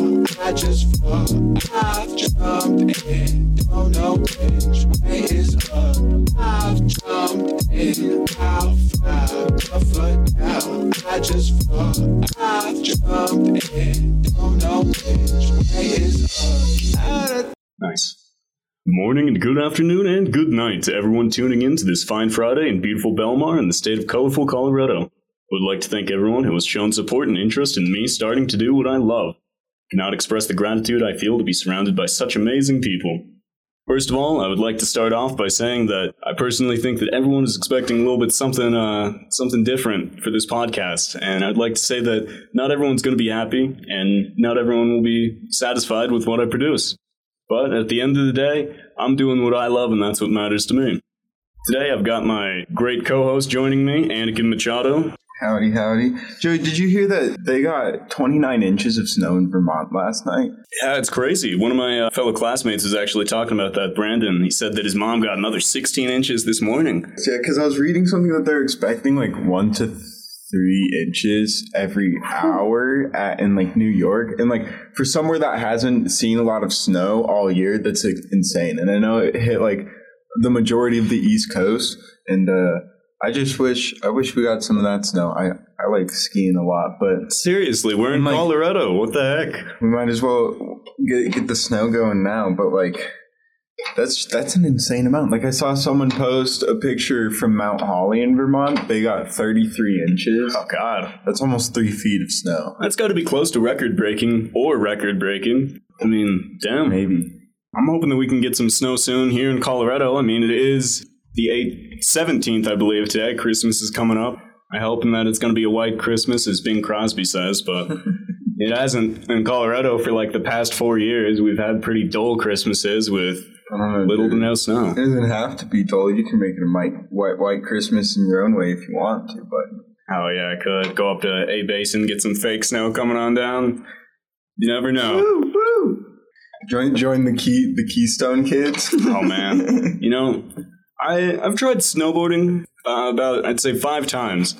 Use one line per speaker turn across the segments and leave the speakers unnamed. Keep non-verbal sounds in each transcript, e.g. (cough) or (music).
I just fuck. I've jumped in. Don't know which way is up. I've jumped in. I'll fly. A foot down. I just fuck. I've jumped in. Don't know which way is up.
Nice. Morning and good afternoon and good night to everyone tuning in to this fine Friday in beautiful Belmar in the state of colorful Colorado. Would like to thank everyone who has shown support and interest in me starting to do what I love. Cannot express the gratitude I feel to be surrounded by such amazing people. First of all, I would like to start off by saying that I personally think that everyone is expecting a little bit something, uh, something different for this podcast, and I'd like to say that not everyone's going to be happy, and not everyone will be satisfied with what I produce. But at the end of the day, I'm doing what I love, and that's what matters to me. Today, I've got my great co-host joining me, Anakin Machado.
Howdy, howdy. Joey, did you hear that they got 29 inches of snow in Vermont last night?
Yeah, it's crazy. One of my uh, fellow classmates was actually talking about that. Brandon. He said that his mom got another 16 inches this morning.
Yeah, because I was reading something that they're expecting like one to three inches every hour at, in like New York. And like for somewhere that hasn't seen a lot of snow all year, that's like, insane. And I know it hit like the majority of the East Coast. And uh, I just wish, I wish we got some of that snow. I, I like skiing a lot, but
Seriously, we're in
Like-
Colorado. What the heck?
we might as well get get the snow going now. But like, that's that's an insane amount. Like I saw someone post a picture from Mount Holly in Vermont. They got 33 inches.
Oh God,
That's almost three feet of snow.
that's got to be close to record breaking or record breaking. I mean, damn.
Maybe.
I'm hoping that we can get some snow soon here in Colorado. I mean, it is the 8th, 17th, I believe, today. Christmas is coming up. I'm hoping that it's going to be a white Christmas, as Bing Crosby says, but (laughs) it hasn't in Colorado for like the past four years. We've had pretty dull Christmases with
know.
little to no snow.
It doesn't have to be dull. You can make it a white, white, white Christmas in your own way if you want to. But
Oh, yeah, I could go up to A Basin, get some fake snow coming on down. You never know.
woo, woo. Join, join the key, the Keystone Kids.
Oh, man. (laughs) You know, I I've tried snowboarding uh, about I'd say five times.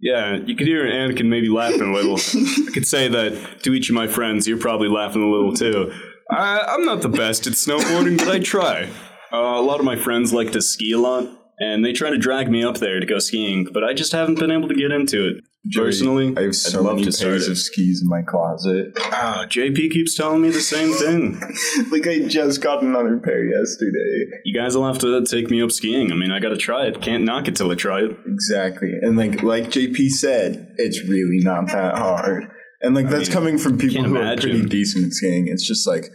Yeah, you could hear Anakin maybe laughing a little. I could say that to each of my friends, you're probably laughing a little too. I, I'm not the best at snowboarding, but I try. Uh, a lot of my friends like to ski a lot, and they try to drag me up there to go skiing, but I just haven't been able to get into it. Personally,
I have
I'd
so
love
many
to start
pairs
it.
of skis in my closet.
Ah, JP keeps telling me the same thing. (laughs)
like I just got another pair yesterday.
You guys will have to take me up skiing. I mean, I gotta try it. Can't knock it till I try it.
Exactly. And like like JP said, it's really not that hard. And like that's
mean,
coming from people who are pretty decent at skiing. It's just like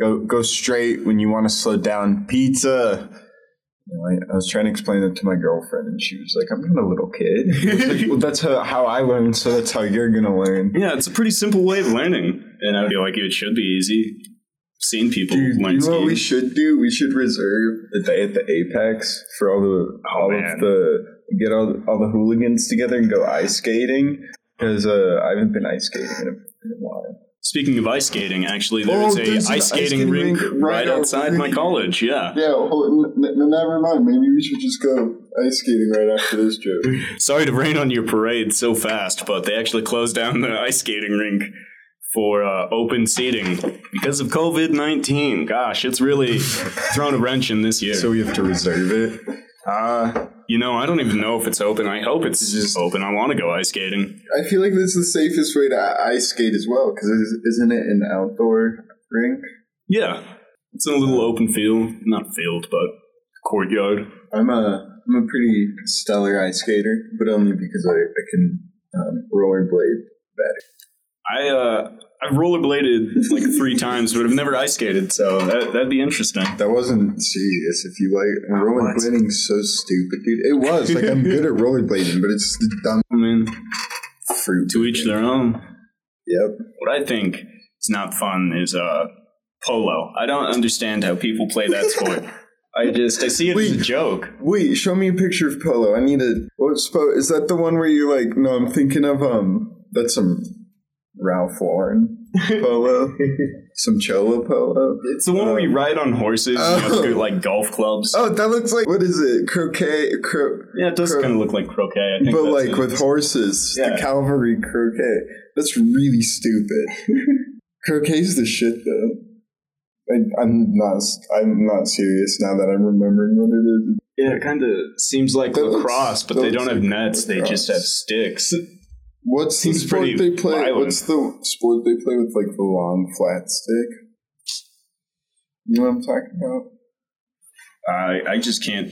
go go straight when you want to slow down. Pizza. You know, I, I was trying to explain it to my girlfriend, and she was like, "I'm not a little kid." Like, well, that's how, how I learned, so that's how you're gonna learn.
Yeah, it's a pretty simple way of learning, and I feel like it should be easy. I've people
Dude,
learn
you know what we should do? We should reserve a day at the Apex for all the all
Oh, man.
of the get all all the hooligans together and go ice skating because uh, I haven't been ice skating in a, in a while.
Speaking of ice skating, actually,
Oh,
there's a
there's an
ice
ice
skating
skating
rink,
rink
right
right
outside my college. Yeah.
Yeah, n- n- never mind. Maybe we should just go ice skating right after this joke. (laughs)
Sorry to rain on your parade so fast, but they actually closed down the ice skating rink for uh, open seating because of COVID nineteen. Gosh, it's really (laughs) thrown a wrench in this year.
so we have to reserve it.
Uh, you know, I don't even know if it's open. I hope it's
Just-
open. I want to go ice skating.
I feel like this is the safest way to ice skate as well because isn't it an outdoor rink?
Yeah, it's in a little open field, not field, but courtyard.
I'm a I'm a pretty stellar ice skater, but only because I, I can um, rollerblade better.
I uh, I've rollerbladed like three times, but I've never ice skated, so that that'd be interesting.
That wasn't serious. If you like
Oh,
rollerblading's so stupid, dude. It was like I'm good at rollerblading, but it's the dumb
I mean,
fruit.
to each their own.
Yep.
What I think is not fun is uh polo. I don't understand how people play that sport. (laughs) I just I see it as a joke.
Wait, show me a picture of polo. I need a. What's po- is that the one where you're like? No, I'm thinking of um. That's some Ralph Lauren polo, (laughs) some Cholo polo.
It's the one where you um, ride on horses and you
Oh.
like golf clubs.
Oh, that looks like what is it? Croquet, cro-
yeah, it does
cro-
kind of look like croquet. I think
but like
it.
with horses.
Yeah.
The cavalry croquet. That's really stupid. (laughs) Croquet's the shit though. I, I'm not. I'm not serious now that I'm remembering what it is.
Yeah, it kind of seems like
That looks-
lacrosse, but they don't have
like
nets. They just have sticks.
What's
Seems
the sport they play?
violent.
What's the sport they play with like the long flat stick? You know what I'm talking about?
I I just can't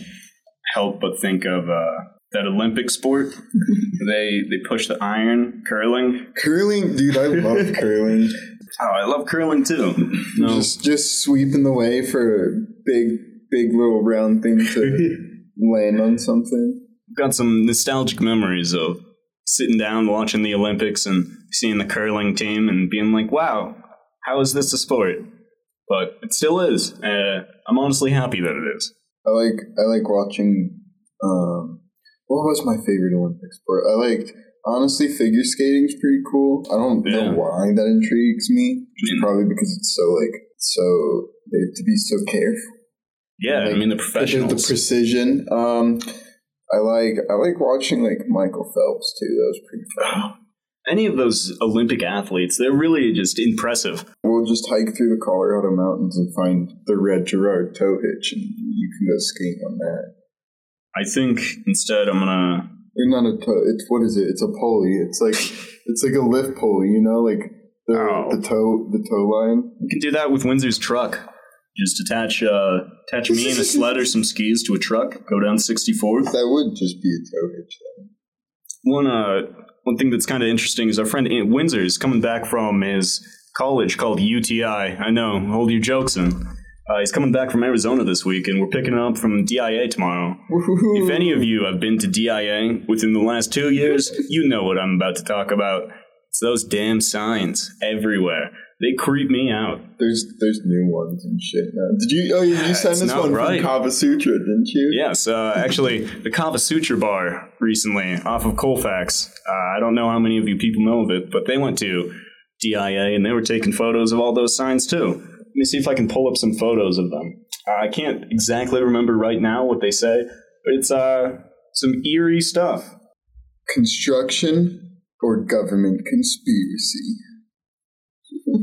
help but think of uh, that Olympic sport. (laughs) they they push the iron curling.
Curling, dude. I love (laughs) curling.
Oh, I love curling too. No,
Just just sweeping the way for a big, big little round thing to (laughs) land on something.
got some nostalgic memories of sitting down watching the Olympics and seeing the curling team and being like, "Wow, how is this a sport?" But it still is. Uh, I'm honestly happy that it is.
I like I like watching. Um, what was my favorite Olympic sport? I liked honestly figure skating's pretty cool. I don't
Yeah.
know why that intrigues me. Just
Mm.
probably because it's so like so they have to be so careful.
Yeah, I mean the professionals.
the precision. Um, I like I like watching like Michael Phelps too. That was pretty fun. (sighs)
Any of those Olympic athletes, they're really just impressive.
We'll just hike through the Colorado mountains and find the red Gerard tow hitch, and you can go skiing on that.
I think instead I'm gonna.
Or not a tow. It's what is it? It's a pulley. It's like it's like a lift pulley. You know, like the
Oh.
the tow the tow line.
You can do that with Windsor's truck. Just attach uh, attach me and a sled or some skis to a truck. Go down 64th.
That would just be a tow hitch. Then.
One uh, one thing that's kind of interesting is our friend Ian Windsor is coming back from his college called UTI. I know, hold your jokes in. Uh, he's coming back from Arizona this week, and we're picking him up from DIA tomorrow. If any of you have been to DIA within the last two years, you know what I'm about to talk about. It's those damn signs everywhere. They creep me out.
There's there's new ones and shit now. Did you? Oh, you, you sent us one
right.
from Kava Sutra, didn't you?
Yes, uh, actually, (laughs) the Kava Sutra bar recently off of Colfax. Uh, I don't know how many of you people know of it, but they went to DIA and they were taking photos of all those signs too. Let me see if I can pull up some photos of them. Uh, I can't exactly remember right now what they say, but it's uh, some eerie stuff.
Construction or government conspiracy.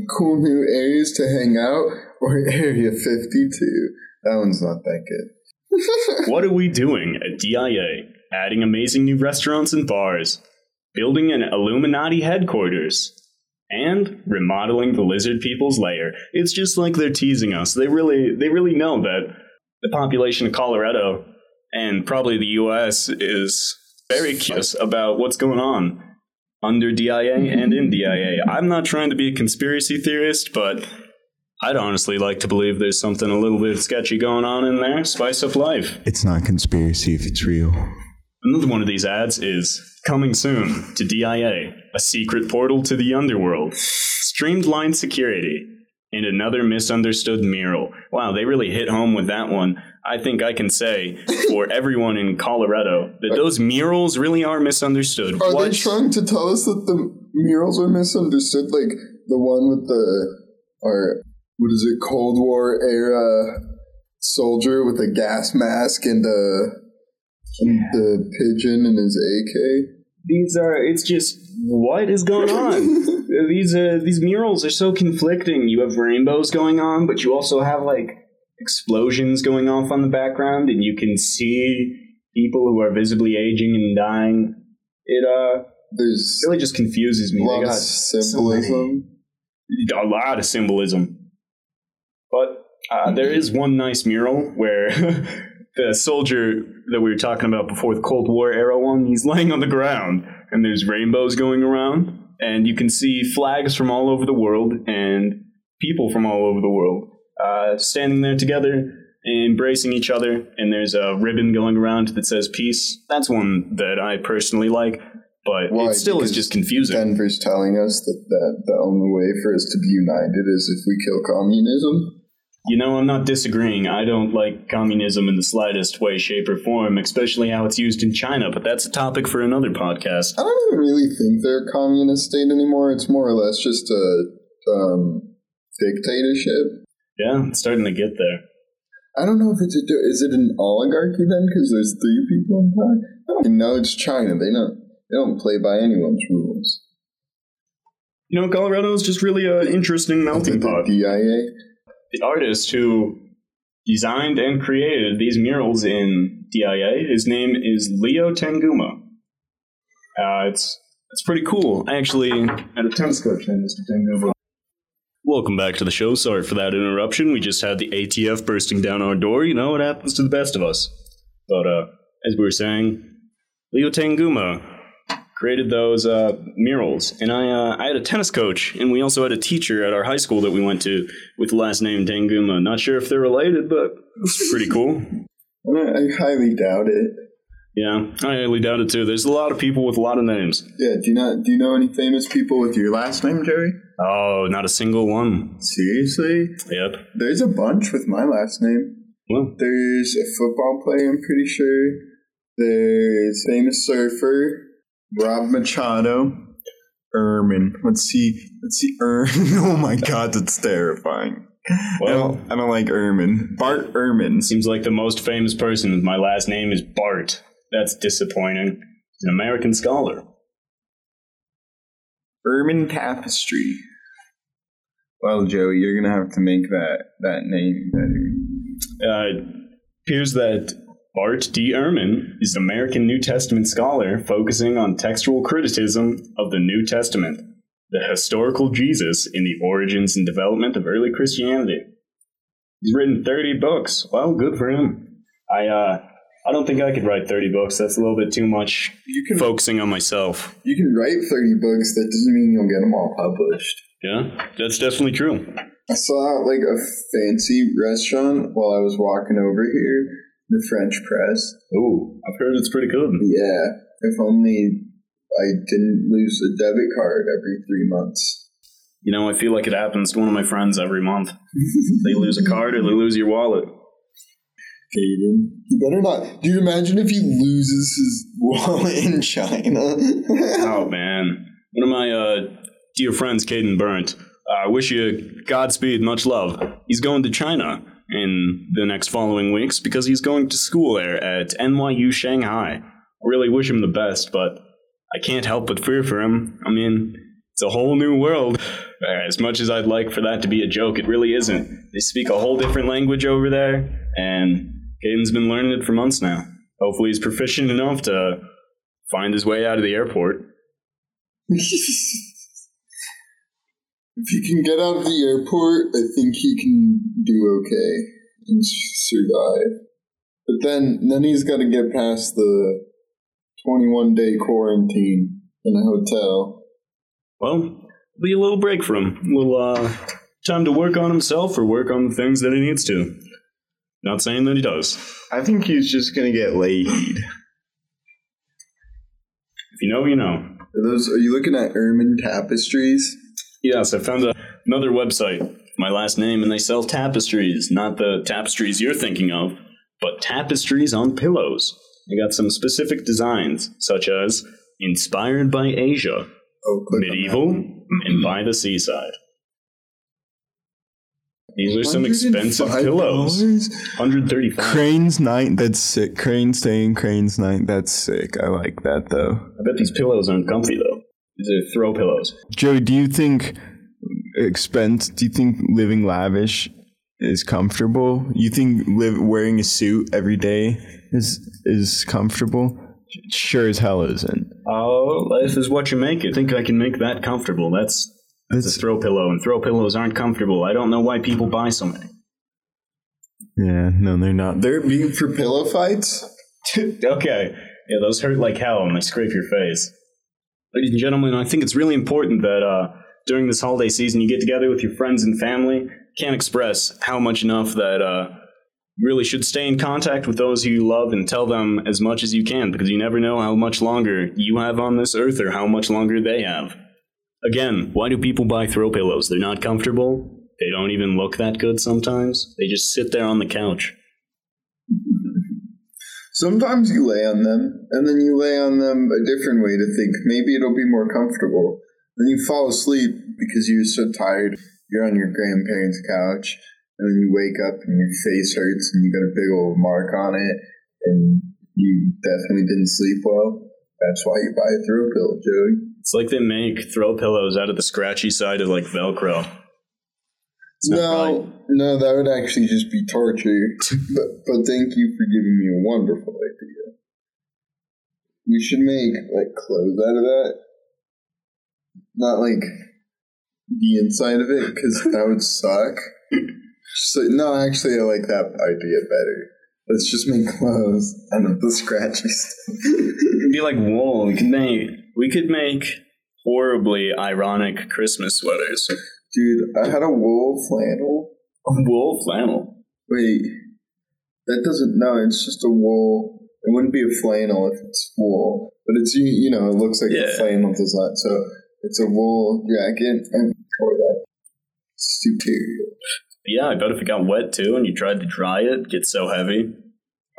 Cool new areas to hang out or (laughs) Area 52. That one's not that good. (laughs)
What are we doing at DIA? Adding amazing new restaurants and bars, building an Illuminati headquarters, and remodeling the lizard people's lair. It's just like they're teasing us. They really they really know that the population of Colorado and probably the US is very curious about what's going on under DIA mm-hmm. and in DIA. I'm not trying to be a conspiracy theorist, but I'd honestly like to believe there's something a little bit sketchy going on in there. Spice up life.
It's not conspiracy if it's real.
Another one of these ads is coming soon to DIA, a secret portal to the underworld, streamlined security, and another misunderstood mural. Wow, they really hit home with that one. I think I can say for (laughs) everyone in Colorado that those murals really are misunderstood.
Are
What-
they trying to tell us that the murals are misunderstood? Like the one with the, or what is it, Cold War era soldier with a gas mask and a, and the pigeon and his AK?
these are it's just what is going on (laughs) these uh, these murals are so conflicting you have rainbows going on but you also have like explosions going off on the background and you can see people who are visibly aging and dying it uh
There's
really just confuses me
a lot of symbolism.
a lot of symbolism. But uh, there is one nice mural where (laughs) the soldier that we were talking about before, the Cold War era one, he's laying on the ground and there's rainbows going around, and you can see flags from all over the world and people from all over the world uh, standing there together. Embracing each other, and there's a ribbon going around that says peace. That's one that I personally like, but
Why?
it still is just confusing.
Denver's telling us that, that the only way for us to be united is if we kill communism.
You know, I'm not disagreeing. I don't like communism in the slightest way, shape, or form, especially how it's used in China, but that's a topic for another podcast.
I don't even really think they're a communist state anymore. It's more or less just a um, dictatorship.
Yeah, it's starting to get there.
I don't know if it's a is it an oligarchy then because there's three people in power. I don't even know it's China. They don't they don't play by anyone's rules.
You know, Colorado is just really an interesting melting pot.
DIA.
The artist who designed and created these murals in DIA, his name is Leo Tanguma. Uh, it's it's pretty cool. I actually had a tennis coach named Mr. Tanguma. Welcome back to the show. Sorry for that interruption. We just had the ATF bursting down our door. You know, it happens to the best of us. But uh, as we were saying, Leo Tanguma created those uh, murals, and I uh, I had a tennis coach, and we also had a teacher at our high school that we went to with the last name Tanguma. Not sure if they're related, but it's pretty cool.
I, highly doubt it.
Yeah, I highly doubt it too. There's a lot of people with a lot of names.
Yeah, do you not do you know any famous people with your last name, Joey?
Oh, not a single one.
Seriously?
Yep.
There's a bunch with my last name.
Well,
There's a football player, I'm pretty sure. There's famous surfer, Rob Machado. Ehrman. Let's see. Let's see. Ehrman. (laughs) Oh my god, that's terrifying. I
well,
don't, I don't like Ehrman. Bart Ehrman.
seems like the most famous person with my last name is Bart. That's disappointing. He's an American scholar.
Ehrman Tapestry. Well, Joey, you're gonna have to make that that name better.
uh, appears that Bart D. Ehrman is an American New Testament scholar focusing on textual criticism of the New Testament, the historical Jesus in the origins and development of early Christianity. He's written 30 books. Well, good for him. I uh, I don't think I could write 30 books. That's a little bit too much
You can
focusing on myself.
you can write thirty books. That doesn't mean you'll get them all published.
Yeah, that's definitely true.
I saw like a fancy restaurant while I was walking over here. The French Press.
Oh, I've heard it's pretty good.
Yeah, if only I didn't lose a debit card every three months.
You know, I feel like it happens to one of my friends every month. (laughs) They lose a card or they lose your wallet.
Caden. You better not. Do you imagine if he loses his (laughs) wallet in China?
Oh man, one of my uh, dear friends, Caden Burnt. I uh, wish you Godspeed, much love. He's going to China in the next following weeks because he's going to school there at NYU Shanghai. I really wish him the best, but I can't help but fear for him. I mean, it's a whole new world. As much as I'd like for that to be a joke, it really isn't. They speak a whole different language over there, and Caden's been learning it for months now. Hopefully, he's proficient enough to find his way out of the airport. (laughs)
if he can get out of the airport, I think he can do okay and s- survive. But then, then he's got to get past the 21 day quarantine in a hotel.
Well, be a little break for him. A little uh, time to work on himself or work on the things that he needs to. Not saying that he does.
I think he's just gonna get laid.
If you know, you know.
Are those? Are you looking at Ehrman tapestries?
Yes, I found a, another website, my last name, and they sell tapestries. Not the tapestries you're thinking of, but tapestries on pillows. They got some specific designs, such as inspired by Asia,
Oh,
medieval, and by the seaside. These are some expensive pillows.
$105?
135
Crane's night. That's sick. Crane staying. Crane's night. That's sick. I like that though.
I bet these pillows aren't comfy though. These are throw pillows.
Joey, do you think expense? Do you think living lavish is comfortable? You think live wearing a suit every day is is comfortable? Sure as hell isn't.
Oh, life is what you make it. I think I can make that comfortable. That's that's a throw pillow, and throw pillows aren't comfortable. I don't know why people buy so many.
yeah, no, they're not. They're being for pillow fights. (laughs)
okay, yeah, those hurt like hell, and they scrape your face. Ladies and gentlemen, I think it's really important that uh, during this holiday season you get together with your friends and family. Can't express how much enough that uh, you really should stay in contact with those who you love and tell them as much as you can because you never know how much longer you have on this earth or how much longer they have. Again, why do people buy throw pillows? They're not comfortable. They don't even look that good sometimes. They just sit there on the couch.
Sometimes you lay on them, and then you lay on them a different way to think maybe it'll be more comfortable. Then you fall asleep because you're so tired. You're on your grandparents' couch, and then you wake up and your face hurts and you got a big old mark on it, and you definitely didn't sleep well. That's why you buy a throw pillow, Joey.
It's like they make throw pillows out of the scratchy side of like Velcro. It's not
No,
right.
no, that would actually just be torture. (laughs) but, but thank you for giving me a wonderful idea. We should make like clothes out of that. Not like the inside of it, because that would suck. Just like, no, actually, I like that idea better. Let's just make clothes out of the scratchy stuff. (laughs)
It'd be like wool. We could make we could make horribly ironic Christmas sweaters.
Dude, I had a wool flannel.
A wool flannel.
Wait, that doesn't. No, it's just a wool. It wouldn't be a flannel if it's wool, but it's you. You know, it looks like
Yeah.
a flannel design. So it's a wool jacket. I tore that stupid.
Yeah, I bet if it got wet too and you tried to dry it, it'd get so heavy.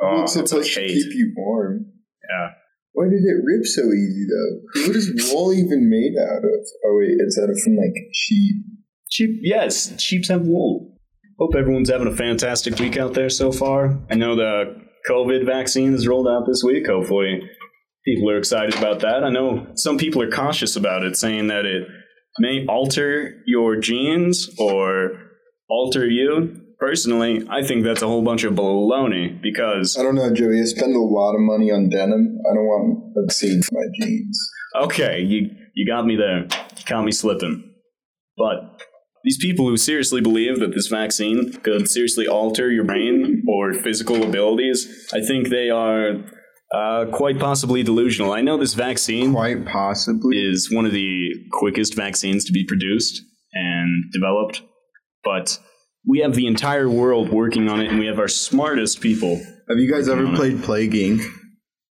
Oh,
it's
it's
supposed to
hate.
keep you warm.
Yeah.
Why did it rip so easy though? What is wool even made out of? Oh wait, it's out of from like sheep.
Sheep, yes, sheeps have wool. Hope everyone's having a fantastic week out there so far. I know the COVID vaccine is rolled out this week. Hopefully, people are excited about that. I know some people are cautious about it, saying that it may alter your genes or alter you. Personally, I think that's a whole bunch of baloney because,
I don't know, Joey. I spend a lot of money on denim. I don't want a vaccine for my jeans.
okay, you, you got me there. You caught me slipping. But these people who seriously believe that this vaccine could seriously alter your brain or physical abilities, I think they are uh, quite possibly delusional. I know this vaccine
Quite possibly.
is one of the quickest vaccines to be produced and developed, but we have the entire world working on it and we have our smartest people.
Have you guys ever played Plague Inc?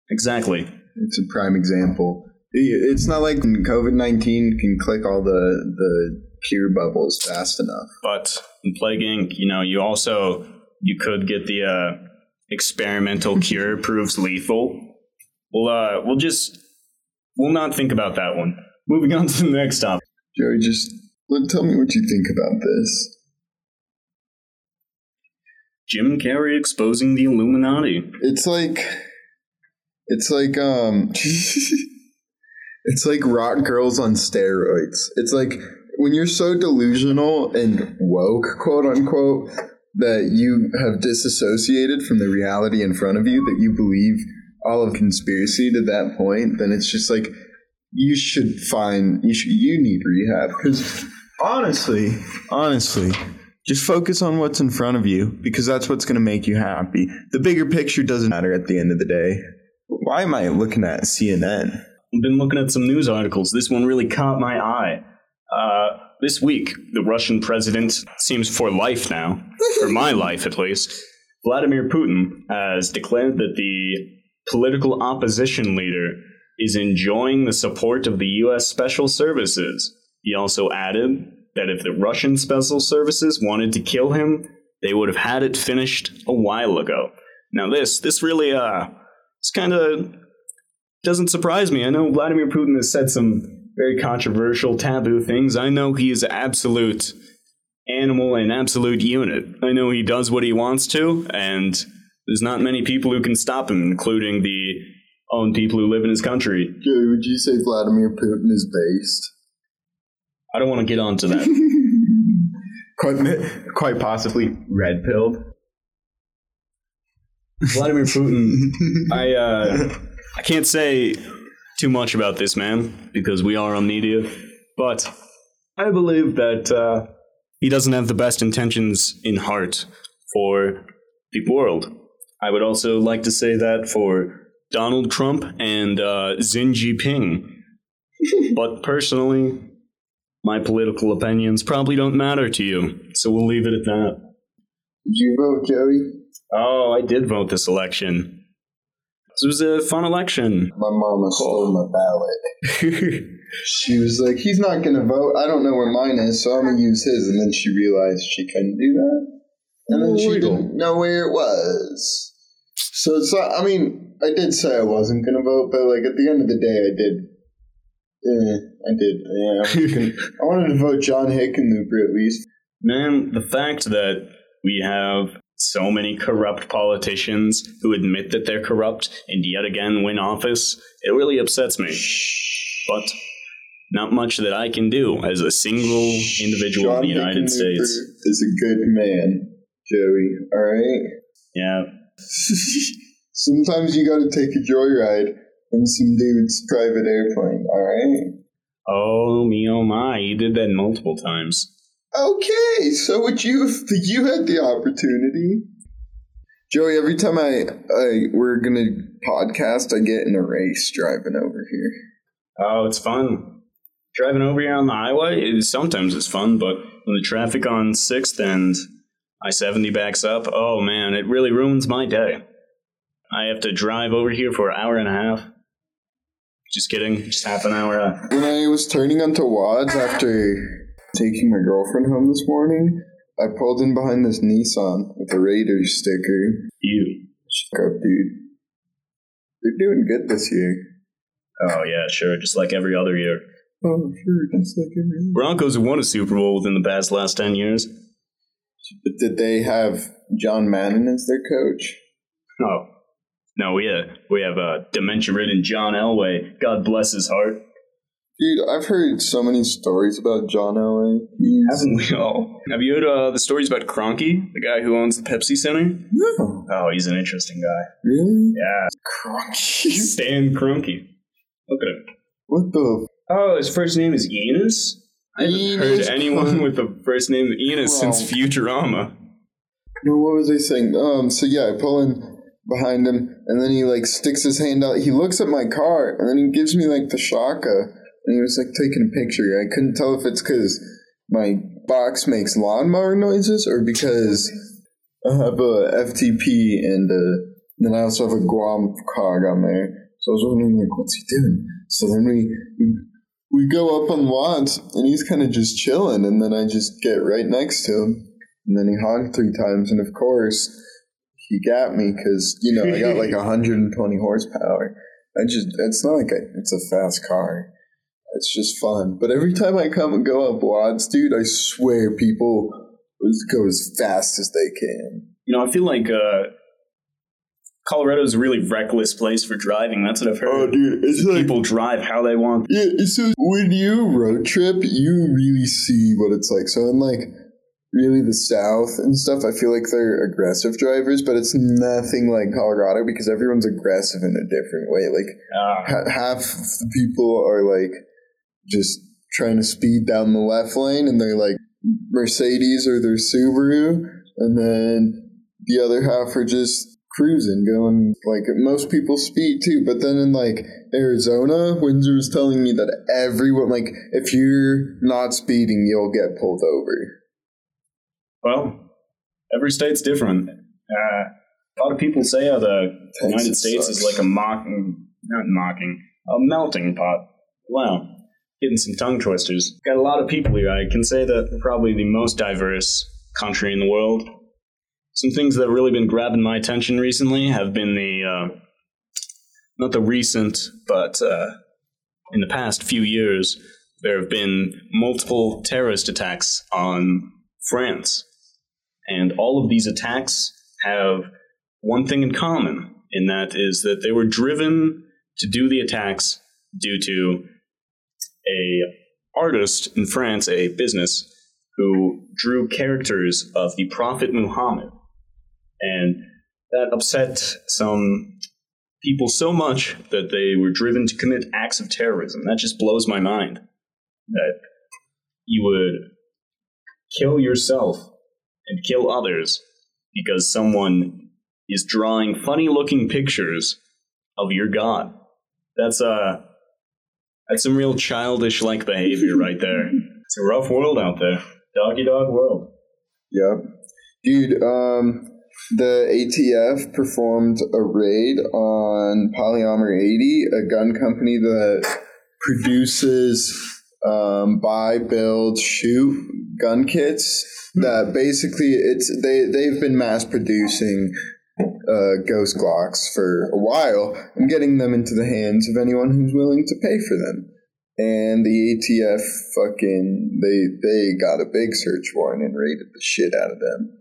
Exactly.
It's a prime example. It's not like COVID nineteen can click all the the cure bubbles fast enough.
But in Plague Inc., you know, you also you could get the uh, experimental (laughs) cure proves lethal. We'll uh, we'll just we'll not think about that one. Moving on to the next topic.
Joey, just tell me what you think about this.
Jim Carrey exposing the Illuminati.
It's like, it's like, um, (laughs) it's like rock girls on steroids. It's like when you're so delusional and woke, quote unquote, that you have disassociated from the reality in front of you, that you believe all of conspiracy to that point, then it's just like you should find you should you need rehab because
Honestly, honestly, just focus on what's in front of you because that's what's going to make you happy. The bigger picture doesn't matter at the end of the day. Why am I looking at CNN?
I've been looking at some news articles. This one really caught my eye. Uh, this week, the Russian president seems for life now, for (laughs) my life at least. Vladimir Putin has declared that the political opposition leader is enjoying the support of the U.S. Special Services. He also added that if the Russian Special Services wanted to kill him, they would have had it finished a while ago. Now, this this really uh, it's kind of doesn't surprise me. I know Vladimir Putin has said some very controversial, taboo things. I know he is an absolute animal and absolute unit. I know he does what he wants to, and there's not many people who can stop him, including the own people who live in his country.
Joey, would you say Vladimir Putin is based?
I don't want to get onto that. (laughs)
Quite, quite possibly red pilled.
Vladimir Putin, (laughs) I uh, I can't say too much about this man because we are on media, but I believe that uh, he doesn't have the best intentions in heart for the world. I would also like to say that for Donald Trump and uh, Xi Jinping. (laughs) but personally, my political opinions probably don't matter to you, so we'll leave it at that.
Did you vote, Joey?
Oh, I did vote this election. This was a fun election.
My mama stole my ballot. (laughs) She was like, he's not going to vote. I don't know where mine is, so I'm going to use his. And then she realized she couldn't do that. And then she didn't know where it was. So it's not, I mean, I did say I wasn't going to vote, but like at the end of the day, I did. Yeah, I did. Yeah, I, gonna, I wanted to vote John Hickenlooper at least.
Man, the fact that we have so many corrupt politicians who admit that they're corrupt and yet again win office, it really upsets me. But not much that I can do as a single individual in the United
Hickenlooper
States.
is a good man, Joey. All right.
Yeah, (laughs)
Sometimes you got to take a joyride in some dude's private airplane. All right.
Oh me, oh my! You did that multiple times.
Okay, so would you if you had the opportunity? Joey, every time I, I we're gonna podcast, I get in a race driving over here.
Oh, it's fun. Driving over here on the highway is sometimes it's fun, but when the traffic on Sixth and I seventy backs up, oh man, it really ruins my day. I have to drive over here for an hour and a half. Just kidding, just half an hour. Uh,
When I was turning onto Wads after taking my girlfriend home this morning, I pulled in behind this Nissan with a Raiders sticker.
you.
Check out, dude. They're doing good this year.
Oh yeah, sure, just like every other year.
Oh, sure, just like every
Broncos have won a Super Bowl within the past last ten years.
But did they have John Madden as their coach?
Oh. No, we have we have uh, dementia-ridden John Elway. God bless his heart.
Dude, I've heard so many stories about John Elway. He's
Haven't we all? Have you heard uh, the stories about Kroenke, the guy who owns the Pepsi Center?
no,
Oh, he's an interesting guy.
really?
Yeah,
Kroenke.
Stan Kroenke. Look at him.
What the?
Oh, his first name is Enos. I haven't
Enos
heard anyone
Cronk.
with the first name Enos since Futurama.
No, what was I saying? Um, so yeah, I pull in behind him, and then he like sticks his hand out. He looks at my car, and then he gives me like the shaka, and he was like taking a picture. I couldn't tell if it's because my box makes lawnmower noises or because I have a FTP and uh, then I also have a Guam cog on there. So I was wondering like, what's he doing? So then we. we we go up on Wads, and he's kind of just chilling, and then I just get right next to him. And then he honked three times, and of course, he got me because you know I got like 120 horsepower. I just it's not like it's a fast car. It's just fun. But every time I come and go up Wads, dude, I swear people go as fast as they can.
You know, I feel like uh, Colorado's a really reckless place for driving. That's what I've heard.
Oh, dude, it's like
People drive how they want.
yeah. So when you road trip, you really see what it's like. So in like really the South and stuff, I feel like they're aggressive drivers, but it's nothing like Colorado because everyone's aggressive in a different way. Like ha- half the people are like just trying to speed down the left lane and they're like Mercedes or their Subaru and then the other half are just cruising going like most people speed too but then in like Arizona Windsor was telling me that everyone like if you're not speeding you'll get pulled over
well, every state's different. Uh, a lot of people say how the United States
sucks.
is like a mocking, not mocking, a melting pot. Wow, getting some tongue twisters. Got a lot of people here. I can say that probably the most diverse country in the world. Some things that have really been grabbing my attention recently have been the, uh, not the recent, but uh, in the past few years, there have been multiple terrorist attacks on France. And all of these attacks have one thing in common, and that is that they were driven to do the attacks due to a artist in France, a business, who drew characters of the Prophet Muhammad. And that upset some people so much that they were driven to commit acts of terrorism. That just blows my mind. That you would kill yourself and kill others because someone is drawing funny looking pictures of your god. That's uh that's some real childish like behavior right there. It's a rough world out there. Doggy dog world.
Yep. Dude, um, the ATF performed a raid on Polymer 80, a gun company that produces, um, buy, build, shoot gun kits. That basically it's they they've been mass producing uh, ghost Glocks for a while and getting them into the hands of anyone who's willing to pay for them and the ATF fucking they they got a big search warrant and raided the shit out of them.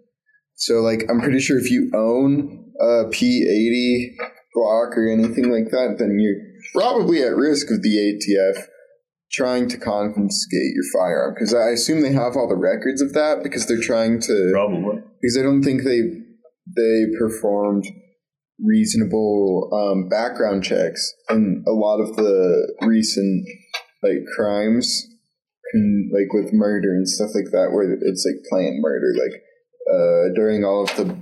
So like I'm pretty sure if you own a P80 Glock or anything like that, then you're probably at risk of the ATF trying to confiscate your firearm because I assume they have all the records of that because they're trying to
Probably.
because I don't think they they performed reasonable um, background checks and a lot of the recent like crimes can, like with murder and stuff like that where it's like planned murder like uh, during all of the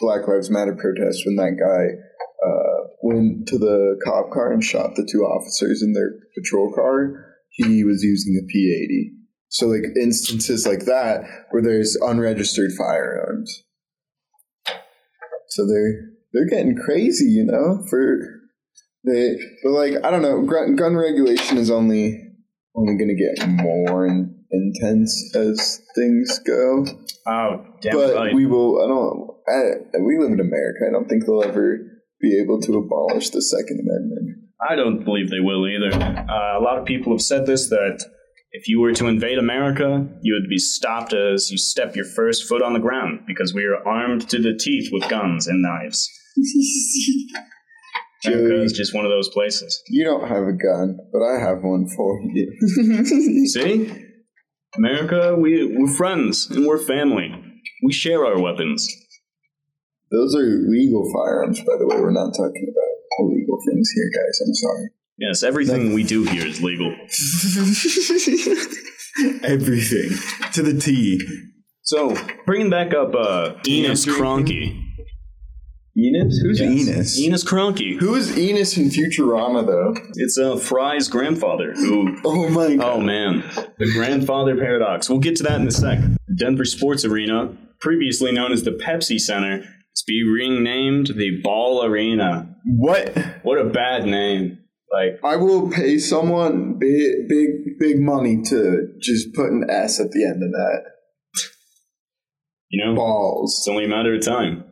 Black Lives Matter protests when that guy uh, went to the cop car and shot the two officers in their patrol car he was using a P80 so like instances like that where there's unregistered firearms so they're they're getting crazy, you know. For they, but like I don't know, gun, gun regulation is only only going to get more in, intense as things go.
Oh, damn
but we will. I don't. I, we live in America. I don't think they'll ever be able to abolish the Second Amendment.
I don't believe they will either. Uh, a lot of people have said this that if you were to invade America, you would be stopped as you step your first foot on the ground because we are armed to the teeth with guns and knives. (laughs) America is just one of those places.
you don't have a gun, but I have one for you. (laughs)
See? America, we, we're friends and we're family. We share our weapons.
Those are legal firearms, by the way. We're not talking about illegal things here, guys. I'm sorry.
Yes, everything we do here is legal. (laughs)
Everything to the T.
So, bringing back up uh, Enos
Andrew-
Kroenke.
Enos? Who's
Yes.
Enos?
Enos Kroenke.
Who is Enos in Futurama, though?
It's uh, Fry's grandfather who
Oh my god.
Oh man, the grandfather paradox. We'll get to that in a sec. The Denver Sports Arena, previously known as the Pepsi Center, is being renamed the Ball Arena.
What?
What a bad name! Like,
I will pay someone big, big, big money to just put an S at the end of that.
you know,
Balls.
it's only a matter of time.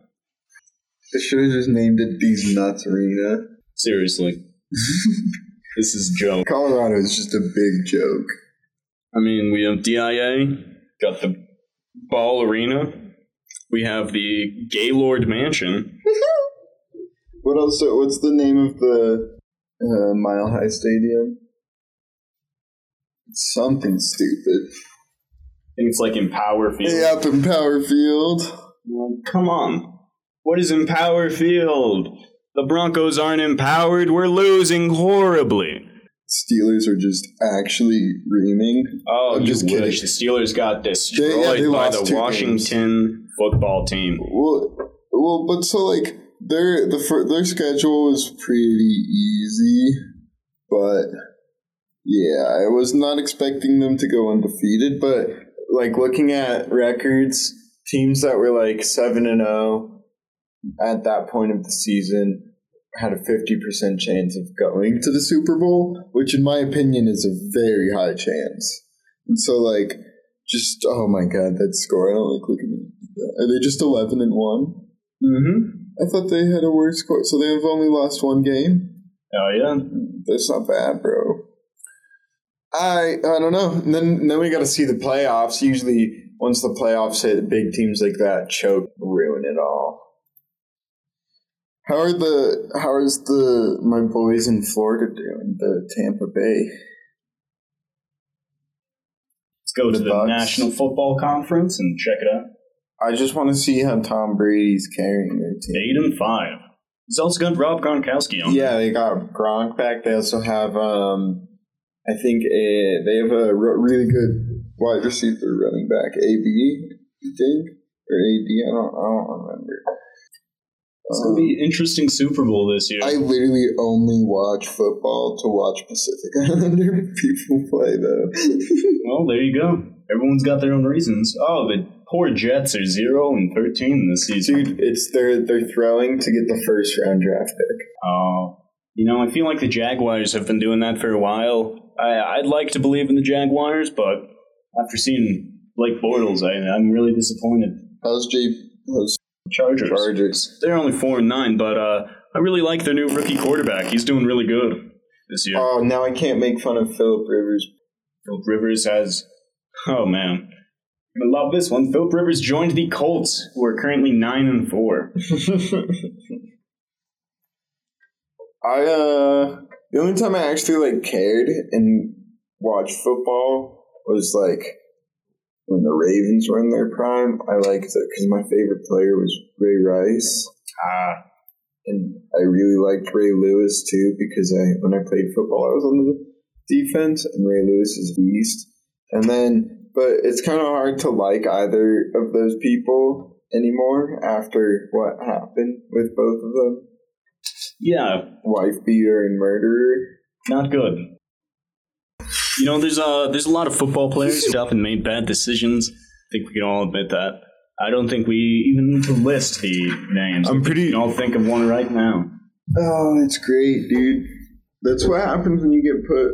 They should have just named it These Nuts Arena.
Seriously, (laughs) this is a joke.
Colorado is just a big joke.
I mean, we have DIA, got the Ball Arena, we have the Gaylord Mansion. (laughs)
What else? What's the name of the uh, Mile High Stadium? It's something stupid.
I think it's like Empower Field.
Yeah, up in Power Field.
Well, come on. What is Empower Field? The Broncos aren't empowered. We're losing horribly.
Steelers are just actually reaming.
Oh,
I'm just
wish.
kidding.
The Steelers got destroyed
They- yeah, they
by the Washington football team.
Well, well, but so like their the their schedule was pretty easy, but yeah, I was not expecting them to go undefeated. But like looking at records, teams that were like seven and zero at that point of the season had a fifty percent chance of going to the Super Bowl, which in my opinion is a very high chance. And so like just oh my god, that score! I don't like looking at that. Are they just eleven and one?
Mm-hmm.
I thought they had a worse score, so they've only lost one game.
Oh, yeah.
That's not bad, bro. I I don't know. And then then we got to see the playoffs. Usually, once the playoffs hit, big teams like that choke, ruin it all. How are the how is the my boys in Florida doing? The Tampa Bay.
Let's go to
The
the
Bucks.
National Football Conference and check it out.
I just want to see how Tom Brady's carrying team.
Eight and five. He's also got Rob Gronkowski on.
Yeah, they got Gronk back. They also have, um, I think, a, they have a really good wide receiver running back, AB, I think, or AD. I don't, I don't remember.
It's going to be an interesting Super Bowl this year.
I literally only watch football to watch Pacific (laughs) Islander people play, though. (laughs)
well, there you go. Everyone's got their own reasons. Oh, the poor Jets are 0 and 13 this season.
Dude, it's they're they're throwing to get the first round draft pick.
Oh, you know, I feel like the Jaguars have been doing that for a while. I, I'd like to believe in the Jaguars, but after seeing Blake Bortles, I, I'm really disappointed.
How's Jay? How's
Chargers.
Chargers?
They're only four and nine, but uh, I really like their new rookie quarterback. He's doing really good this year.
Oh, now I can't make fun of Philip Rivers.
Philip Rivers has. Oh man, gonna love this one. Philip Rivers joined the Colts, who are currently nine and four. (laughs)
I uh the only time I actually like cared and watched football was like when the Ravens were in their prime. I liked it because my favorite player was Ray Rice.
Ah,
and I really liked Ray Lewis too because I when I played football I was on the defense and Ray Lewis is a beast. And then but it's kind of hard to like either of those people anymore after what happened with both of them.
yeah,
Wife beater and murderer.
not good. You know, there's a there's a lot of football players who up and made bad decisions. I think we can all admit that. I don't think we even need to list the names.
I'm pretty-
We can all think of one right now.
Oh, it's great, dude. That's what happens when you get put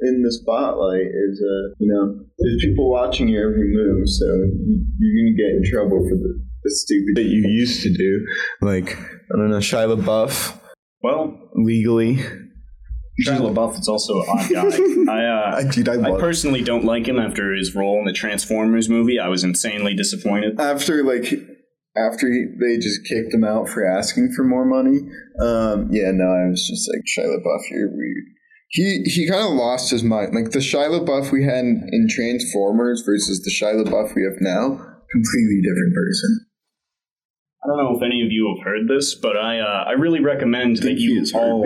in the spotlight. Is uh, you know, there's people watching your every move, so you- you're gonna get in trouble for the, the stupid that you used to do. Like I don't know, Shia LaBeouf
Well,
legally.
Shia LaBeouf is also a hot guy. (laughs) I uh,
Dude, I
I personally don't like him after his role in the Transformers movie. I was insanely disappointed.
after like after he, they just kicked him out for asking for more money. Um, yeah, no, I was just like Shia LaBeouf, you're weird. He he kind of lost his mind. Like the Shia LaBeouf we had in, in Transformers versus the Shia LaBeouf we have now, completely different person.
I don't know if any of you have heard this, but I uh, I really recommend that you all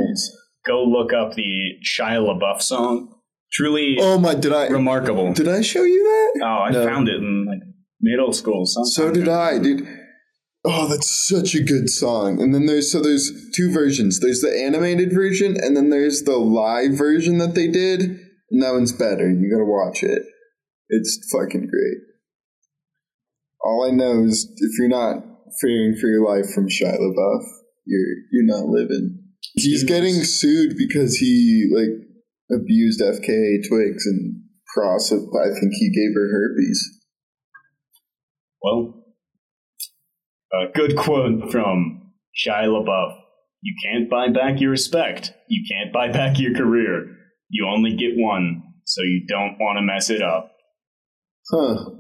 go look up the Shia LaBeouf song. Truly
Oh my! Did I
remarkable.
did I show you that?
Oh, I
No.
found it in like middle school. sometime
So did. I, dude. Oh, that's such a good song. And then there's so there's two versions. There's the animated version, and then there's the live version that they did. And that one's better. You gotta watch it. It's fucking great. All I know is if you're not fearing for your life from Shia LaBeouf, you're you're not living. He's getting sued because he like abused FKA Twigs and Cross. I think he gave her herpes.
Well, a good quote from Shia LaBeouf. You can't buy back your respect. You can't buy back your career. You only get one, so you don't want to mess it up.
Huh.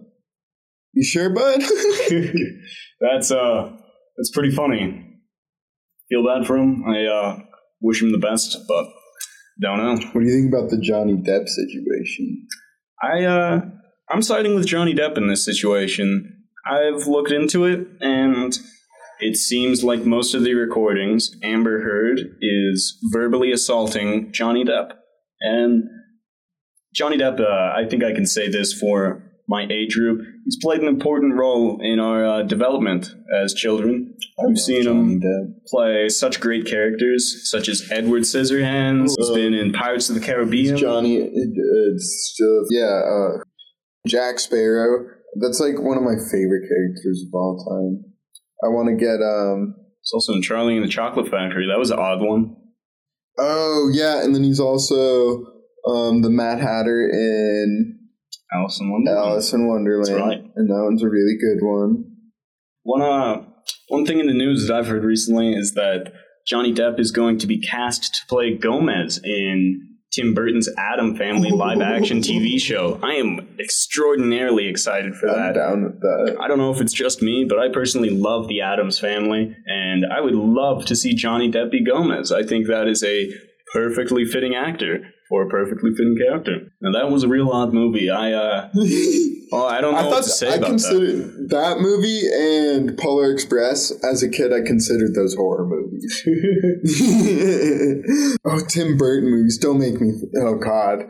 You sure, bud? (laughs)
that's uh, that's pretty funny. Feel bad for him. I uh, wish him the best, but don't know.
what do you think about the Johnny Depp situation?
I uh, I'm siding with Johnny Depp in this situation. I've looked into it, and it seems like most of the recordings, Amber Heard is verbally assaulting Johnny Depp, and Johnny Depp. Uh, I think I can say this for my age group. He's played an important role in our uh, development as children. We've seen
Johnny
him
Depp.
play such great characters, such as Edward Scissorhands. He's been in Pirates of the Caribbean.
Johnny, uh, yeah, uh, Jack Sparrow. That's like one of my favorite characters of all time. I want to get um.
He's also in Charlie and the Chocolate Factory. That was an odd one.
Oh yeah, and then he's also um the Mad Hatter in
Alice in Wonderland.
Alice in Wonderland,
That's right.
and that one's a really good one.
One uh, one thing in the news that I've heard recently is that Johnny Depp is going to be cast to play Gomez in Tim Burton's Addams Family live action TV show. I am extraordinarily excited for
I'm
that.
down with that.
I don't know if it's just me, but I personally love the Addams family, and I would love to see Johnny Depp be Gomez. I think that is a perfectly fitting actor for a perfectly fitting character. And that was a real odd movie. I uh, (laughs) oh, I don't know
I
what
thought
to say
I
about that.
considered that. movie and Polar Express as a kid. I considered those horror movies. (laughs) oh, Tim Burton movies! Don't make me. Oh God,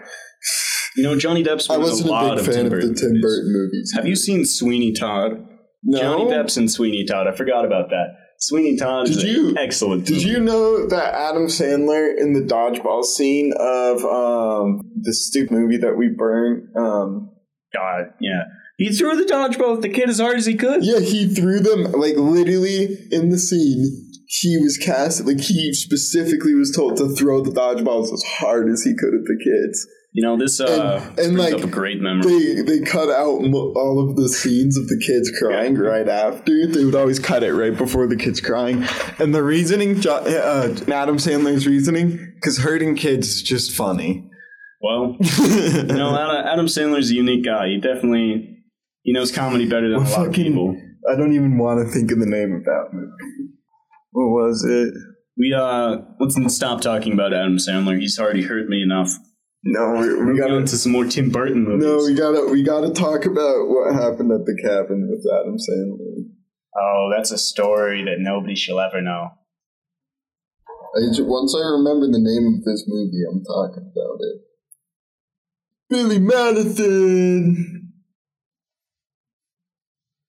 You know, Johnny Depp's
I wasn't
a
a big
of
fan of the Tim
movies.
Burton movies.
Have you seen Sweeney Todd?
No.
Johnny Depp's in Sweeney Todd. I forgot about that. Sweeney Todd
Did you-
excellent.
Did
movie.
you know that Adam Sandler in the dodgeball scene of um, the stupid movie that we burned? Um,
God, yeah. He threw the dodgeball at the kid as hard as he could.
yeah, he threw them like literally in the scene. He was cast like he specifically was told to throw the dodgeballs as hard as he could at the kids.
You know, this uh,
And- and, like,
up a great memory.
They they cut out mo- all of the scenes of the kids crying right after. They would always cut it right before the kids crying. And the reasoning, Jo- uh, Adam Sandler's reasoning, because hurting kids is just funny.
Well, (laughs) you know, Adam Adam Sandler's a unique guy. He definitely he knows comedy better than a
Well,
lot of people.
I don't even want to think of the name of that movie. What was it?
We uh, let's stop talking about Adam Sandler. He's already hurt me enough.
No, we, we got
into some more Tim Burton movies.
No, we gotta we gotta talk about what happened at the cabin with Adam Sandler.
oh, that's a story that nobody shall ever know.
I once I remember the name of this movie, I'm talking about it. Billy Madison.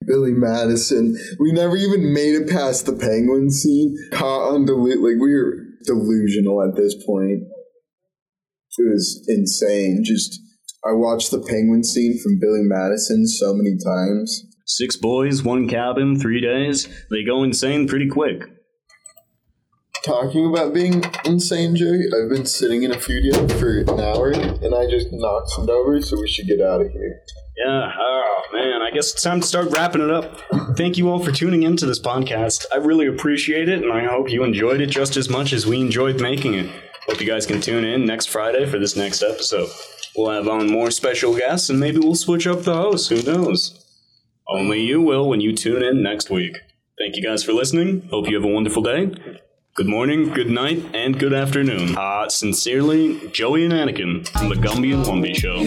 Billy Madison. We never even made it past the penguin scene. Caught on delu- like we were delusional at this point. It was insane. Just I watched the penguin scene from Billy Madison so many times.
Six boys, one cabin, three days. They go insane pretty quick.
Talking about being insane, Joey, I've been sitting in a studio for an hour and I just knocked it over, so we should get out of here.
Yeah, oh man, I guess it's time to start wrapping it up. Thank you all for tuning into this podcast. I really appreciate it, and I hope you enjoyed it just as much as we enjoyed making it. Hope you guys can tune in next Friday for this next episode. We'll have on more special guests, and maybe we'll switch up the host. Who knows? Only you will when you tune in next week. Thank you guys for listening. Hope you have a wonderful day. Good morning, good night, and good afternoon. Uh, sincerely, Joey and Anakin from the Gumby and Wumby Show.